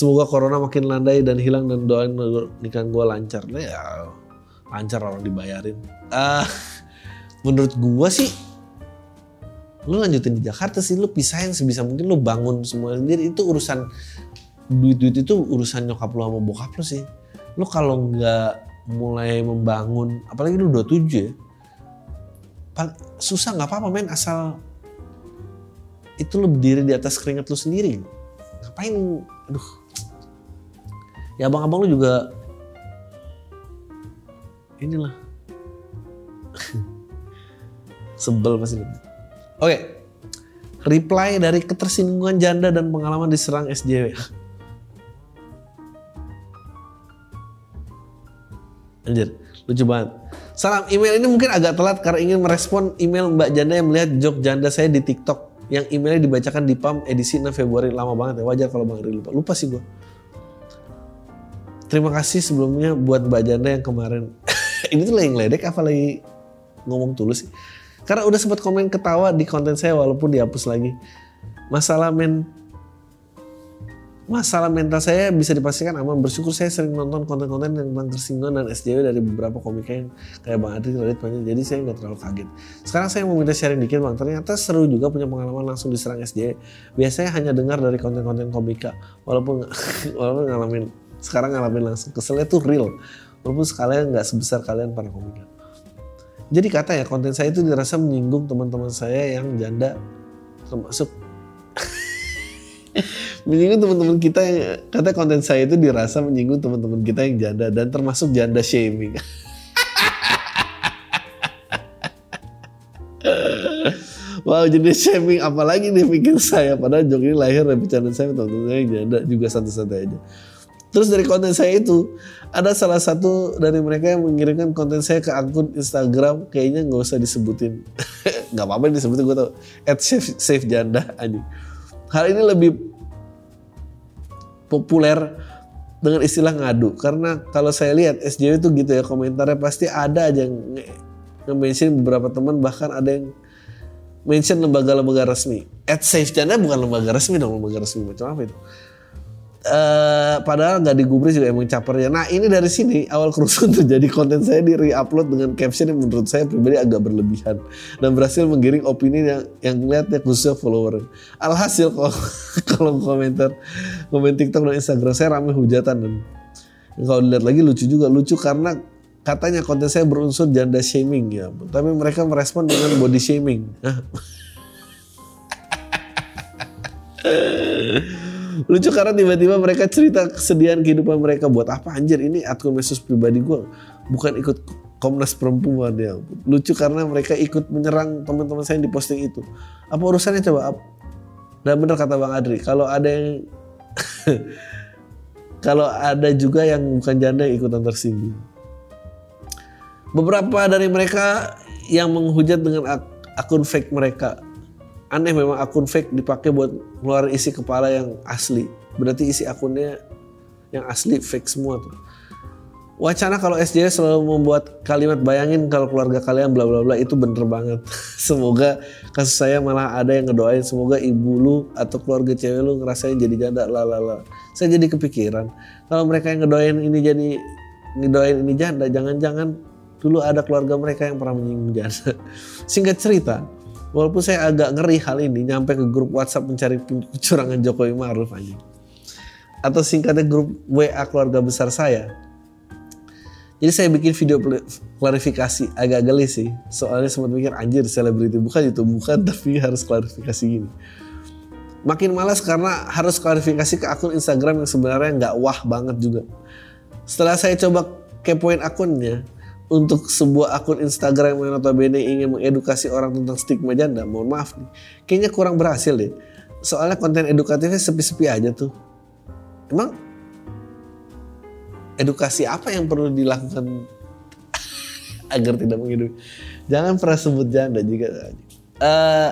semoga corona makin landai dan hilang dan doain nikahan gue lancar. Nah, ya lancar orang dibayarin. Ah menurut gue sih lu lanjutin di Jakarta sih lu pisahin sebisa mungkin lu bangun semua sendiri. Itu urusan duit-duit itu urusan nyokap lu sama bokap lu sih. Lu kalau nggak mulai membangun apalagi lu 27 ya susah nggak apa-apa men asal itu lu berdiri di atas keringat lu sendiri. Ngapain aduh ya abang-abang lu juga inilah. *laughs* Sebel pasti. Oke. Reply dari ketersinggungan janda dan pengalaman diserang SJW Anjir, lucu banget. Salam, email ini mungkin agak telat karena ingin merespon email Mbak Janda yang melihat jok janda saya di TikTok. Yang emailnya dibacakan di PAM edisi 6 Februari. Lama banget ya wajar kalau Bang Ri lupa lupa sih gue. Terima kasih sebelumnya buat Mbak Janda yang kemarin *laughs* ini tuh lagi ngeledek apa lagi ngomong tulus sih? Karena udah sempat komen ketawa di konten saya walaupun dihapus lagi. Masalah men masalah mental saya bisa dipastikan aman. Bersyukur saya sering nonton konten-konten yang tentang tersinggung dan SJW dari beberapa komika yang kayak Bang Adri, Radit, banyak. Jadi saya nggak terlalu kaget. Sekarang saya mau minta sharing dikit Bang. Ternyata seru juga punya pengalaman langsung diserang SJW. Biasanya hanya dengar dari konten-konten komika. Walaupun *laughs* walaupun ngalamin sekarang ngalamin langsung keselnya tuh real. Walaupun sekalian nggak sebesar kalian para komika. Jadi kata ya konten saya itu dirasa menyinggung teman-teman saya yang janda termasuk *laughs* menyinggung teman-teman kita yang kata konten saya itu dirasa menyinggung teman-teman kita yang janda dan termasuk janda shaming. *laughs* wow jenis shaming apalagi nih pikir saya padahal jok ini lahir dari bercanda saya teman-teman saya yang janda juga satu-satu aja. Terus dari konten saya itu ada salah satu dari mereka yang mengirimkan konten saya ke akun Instagram kayaknya nggak usah disebutin. *laughs* Nggak apa-apa disebutin gue tau at save, save janda anjing. Hal ini lebih populer dengan istilah ngadu. Karena kalau saya lihat SJW itu gitu ya komentarnya pasti ada aja yang nge-mention beberapa teman bahkan ada yang mention lembaga-lembaga resmi. At save janda bukan lembaga resmi dong lembaga resmi macam apa itu Eh, padahal nggak digubris juga emang capernya. Nah ini dari sini awal kerusuhan *laughs* terjadi konten saya di re-upload dengan caption yang menurut saya pribadi agak berlebihan dan berhasil menggiring opini yang yang ngeliatnya khususnya follower. Alhasil *laughs* kalau kalau komentar komen TikTok dan Instagram saya ramai hujatan dan kalau dilihat lagi lucu juga lucu karena katanya konten saya berunsur janda shaming ya, tapi mereka merespon dengan body shaming. *laughs* lucu karena tiba-tiba mereka cerita kesedihan kehidupan mereka. Buat apa anjir? Ini akun mesus pribadi gue bukan ikut Komnas Perempuan ya lucu karena mereka ikut menyerang teman-teman saya yang di posting itu. Apa urusannya coba? Dan benar kata Bang Adri. Kalau ada yang *laughs* kalau ada juga yang bukan janda yang ikutan tersinggung. Beberapa dari mereka yang menghujat dengan ak akun fake mereka aneh memang akun fake dipakai buat ngeluarin isi kepala yang asli. Berarti isi akunnya yang asli fake semua tuh. Wacana kalau SJW selalu membuat kalimat bayangin kalau keluarga kalian bla bla bla itu bener banget. *laughs* Semoga kasus saya malah ada yang ngedoain semoga ibu lu atau keluarga cewek lu ngerasain jadi janda lalala. Saya jadi kepikiran kalau mereka yang ngedoain ini jadi ngedoain ini janda jangan-jangan dulu ada keluarga mereka yang pernah menyinggung janda. *laughs* Singkat cerita, Walaupun saya agak ngeri hal ini nyampe ke grup WhatsApp mencari kecurangan Jokowi Maruf aja. Atau singkatnya grup WA keluarga besar saya. Jadi saya bikin video klarifikasi agak geli sih. Soalnya sempat mikir anjir selebriti bukan itu bukan *laughs* tapi harus klarifikasi gini. Makin malas karena harus klarifikasi ke akun Instagram yang sebenarnya nggak wah banget juga. Setelah saya coba kepoin akunnya, untuk sebuah akun Instagram yang notabene ingin mengedukasi orang tentang stigma janda, mohon maaf nih, kayaknya kurang berhasil deh. Soalnya konten edukatifnya sepi-sepi aja tuh. Emang edukasi apa yang perlu dilakukan *laughs* agar tidak menghidupi jangan pernah sebut janda juga uh,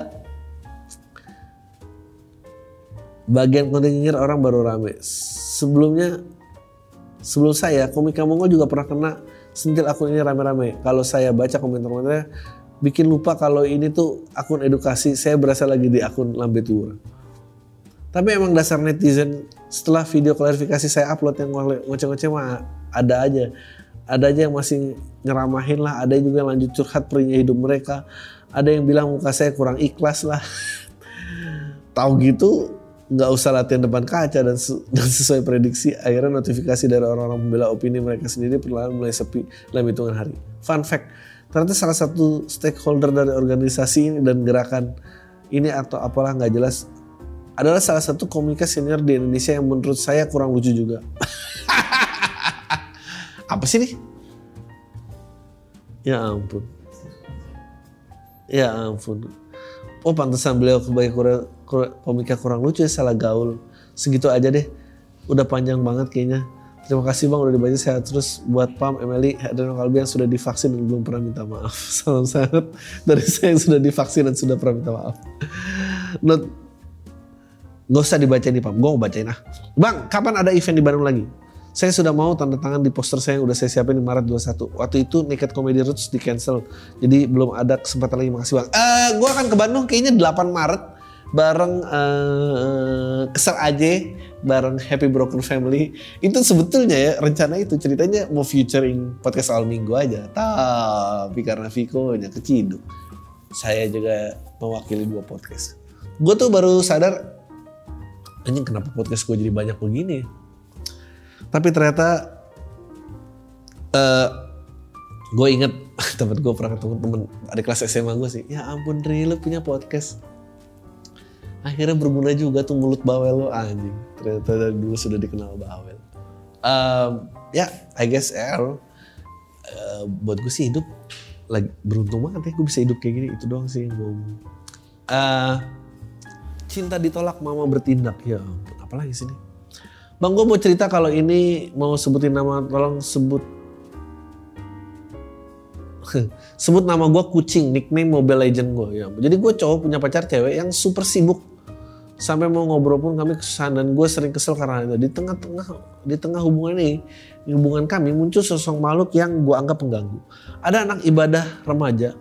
bagian konten orang baru rame sebelumnya sebelum saya komika Mongo juga pernah kena sentil akun ini rame-rame. Kalau saya baca komentar-komentarnya bikin lupa kalau ini tuh akun edukasi. Saya berasa lagi di akun lambe tua tapi emang dasar netizen setelah video klarifikasi saya upload yang ngoceh-ngoceh mah ada aja. Ada aja yang masih nyeramahin lah. Ada juga yang lanjut curhat perinya hidup mereka. Ada yang bilang muka saya kurang ikhlas lah. *laughs* Tahu gitu nggak usah latihan depan kaca dan, *laughs* dan sesuai prediksi akhirnya notifikasi dari orang-orang pembela opini mereka sendiri perlahan mulai sepi dalam hitungan hari. Fun fact, ternyata salah satu stakeholder dari organisasi ini dan gerakan ini atau apalah nggak jelas adalah salah satu komika senior di Indonesia yang menurut saya kurang lucu juga. *laughs* Apa sih nih? Ya ampun. Ya ampun oh pantesan beliau kurang, komika kurang lucu ya salah gaul segitu aja deh udah panjang banget kayaknya terima kasih bang udah dibaca sehat terus buat Pam Emily dan Kalbi yang sudah divaksin dan belum pernah minta maaf *laughs* salam sehat dari saya yang sudah divaksin dan sudah pernah minta maaf not Gak usah dibaca nih Pam, gue mau bacain ah. Bang, kapan ada event di Bandung lagi? Saya sudah mau tanda tangan di poster saya yang udah saya siapin di Maret 21. Waktu itu Naked Comedy Roots di cancel. Jadi belum ada kesempatan lagi. Makasih bang. Uh, eh, gue akan ke Bandung kayaknya 8 Maret bareng uh, Kesel aja bareng Happy Broken Family. Itu sebetulnya ya rencana itu ceritanya mau featuring podcast awal minggu aja. Tapi karena Viko nya keciduk saya juga mewakili dua podcast. Gue tuh baru sadar anjing kenapa podcast gue jadi banyak begini tapi ternyata uh, eh, gue inget *laughs* tempat gue pernah ketemu temen ada kelas SMA gue sih ya ampun Dri lo punya podcast akhirnya berguna juga tuh mulut bawel lo anjing. Ternyata dari dulu sudah dikenal bawel. Um, ya yeah, I guess L uh, buat gue sih hidup lagi beruntung banget ya gue bisa hidup kayak gini. Itu doang sih yang gue uh, cinta ditolak mama bertindak. Ya apalagi sih nih Bang gue mau cerita kalau ini mau sebutin nama tolong sebut *laughs* sebut nama gue kucing nickname Mobile Legend gue ya. Jadi gue cowok punya pacar cewek yang super sibuk sampai mau ngobrol pun kami kesusahan dan gue sering kesel karena itu di tengah-tengah di tengah hubungan ini hubungan kami muncul sosok makhluk yang gue anggap pengganggu. Ada anak ibadah remaja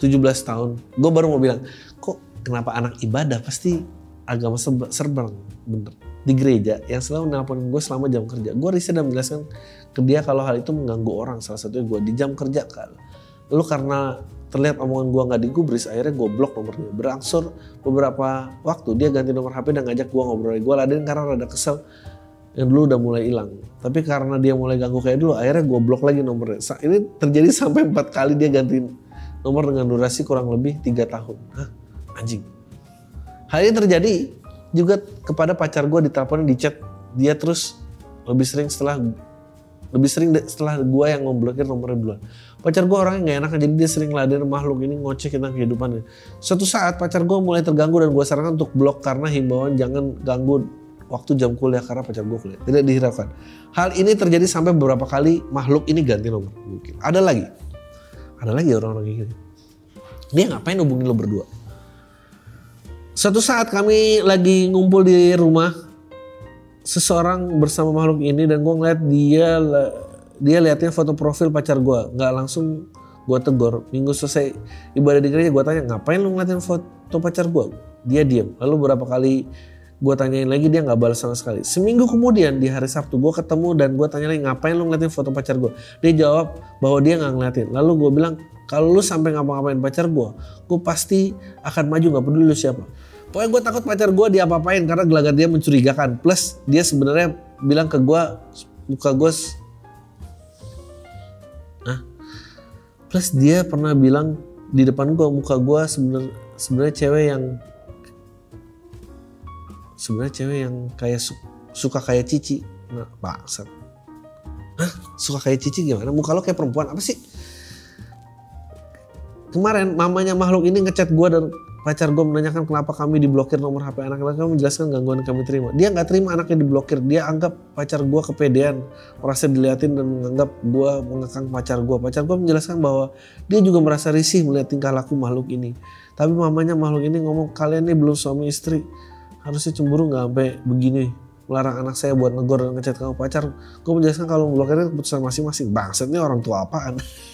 17 tahun. Gue baru mau bilang kok kenapa anak ibadah pasti agama serba bener di gereja yang selalu nelpon gue selama jam kerja. Gue riset dan menjelaskan ke dia kalau hal itu mengganggu orang. Salah satunya gue di jam kerja kan. Lalu karena terlihat omongan gue nggak digubris, akhirnya gue blok nomornya. Berangsur beberapa waktu dia ganti nomor HP dan ngajak gue ngobrol. Gue laden karena rada kesel yang dulu udah mulai hilang. Tapi karena dia mulai ganggu kayak dulu, akhirnya gue blok lagi nomornya. Ini terjadi *laughs* sampai empat kali dia ganti nomor dengan durasi kurang lebih tiga tahun. Hah? Anjing. Hal ini terjadi juga kepada pacar gue ditelepon di chat dia terus lebih sering setelah lebih sering setelah gue yang memblokir nomornya duluan. Pacar gue orangnya nggak enak jadi dia sering laden makhluk ini ngoceh tentang kehidupannya. Suatu saat pacar gue mulai terganggu dan gue sarankan untuk blok karena himbauan jangan ganggu waktu jam kuliah karena pacar gue kuliah. Tidak dihiraukan. Hal ini terjadi sampai beberapa kali makhluk ini ganti nomor. Ada lagi. Ada lagi orang-orang kayak gitu. Dia ngapain hubungin lo berdua? Suatu saat kami lagi ngumpul di rumah seseorang bersama makhluk ini dan gue ngeliat dia dia liatnya foto profil pacar gue nggak langsung gue tegur. Minggu selesai ibadah di gereja gue tanya ngapain lu ngeliatin foto pacar gue dia diem. Lalu beberapa kali gue tanyain lagi dia nggak balas sama sekali. Seminggu kemudian di hari sabtu gue ketemu dan gue tanya lagi ngapain lu ngeliatin foto pacar gue dia jawab bahwa dia nggak ngeliatin. Lalu gue bilang kalau lu sampai ngapa-ngapain pacar gue gue pasti akan maju nggak peduli lu siapa Pokoknya gue takut pacar gue diapa-apain karena gelagat dia mencurigakan. Plus dia sebenarnya bilang ke gue muka gue Nah, plus dia pernah bilang di depan gue muka gue sebenarnya sebenarnya cewek yang sebenarnya cewek yang kayak su, suka kayak cici. Nah, bangsat. Hah? Suka kayak cici gimana? Muka lo kayak perempuan apa sih? Kemarin mamanya makhluk ini ngechat gue dan pacar gue menanyakan kenapa kami diblokir nomor HP anak-anak kami menjelaskan gangguan kami terima. Dia nggak terima anaknya diblokir. Dia anggap pacar gue kepedean, merasa diliatin dan menganggap gue mengekang pacar gue. Pacar gue menjelaskan bahwa dia juga merasa risih melihat tingkah laku makhluk ini. Tapi mamanya makhluk ini ngomong kalian ini belum suami istri, harusnya cemburu nggak sampai begini. Melarang anak saya buat negor dan ngechat kamu pacar. Gue menjelaskan kalau memblokirnya keputusan masing-masing. Bangsat ini orang tua apaan? *laughs*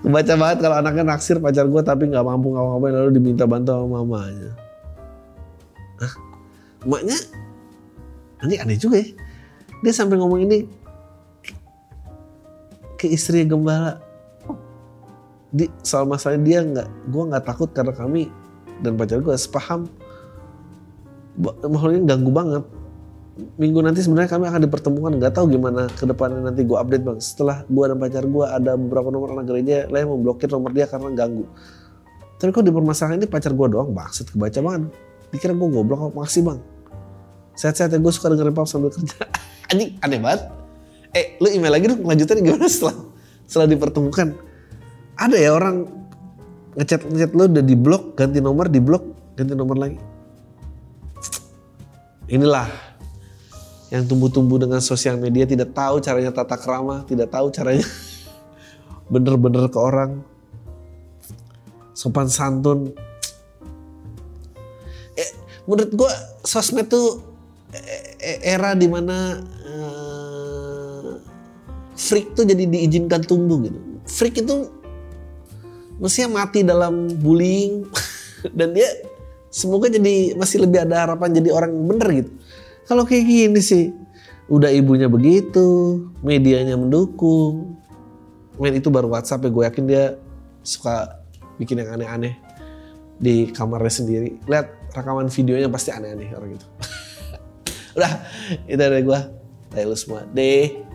Kebaca banget kalau anaknya naksir pacar gue tapi nggak mampu ngapa-ngapain lalu diminta bantu sama mamanya. Hah? Emaknya? Ini aneh juga ya. Dia sampai ngomong ini ke istri gembala. Di, soal masalah dia nggak, gue nggak takut karena kami dan pacar gue sepaham. Makhluk ini ganggu banget minggu nanti sebenarnya kami akan dipertemukan. Nggak tahu gimana ke depannya nanti gue update bang. Setelah gue dan pacar gue ada beberapa nomor anak gereja lain memblokir nomor dia karena ganggu. Tapi kok di permasalahan ini pacar gue doang maksud kebaca banget dikira gue goblok makasih bang. Sehat-sehat ya gue suka dengerin pop sambil kerja. *laughs* Anjing aneh banget. Eh lu email lagi dong lanjutannya gimana setelah setelah dipertemukan? Ada ya orang ngechat ngechat lu udah di blok ganti nomor di blok ganti nomor lagi. Inilah yang tumbuh-tumbuh dengan sosial media tidak tahu caranya tata krama, tidak tahu caranya *laughs* bener-bener ke orang sopan santun. Eh, menurut gue sosmed tuh era di mana uh, freak tuh jadi diizinkan tumbuh gitu. Freak itu mestinya mati dalam bullying *laughs* dan dia semoga jadi masih lebih ada harapan jadi orang bener gitu kalau kayak gini sih, udah ibunya begitu, medianya mendukung. Men itu baru WhatsApp ya, gue yakin dia suka bikin yang aneh-aneh di kamarnya sendiri. Lihat rekaman videonya pasti aneh-aneh orang gitu. *laughs* udah, itu dari gue. Dari lu semua. Deh.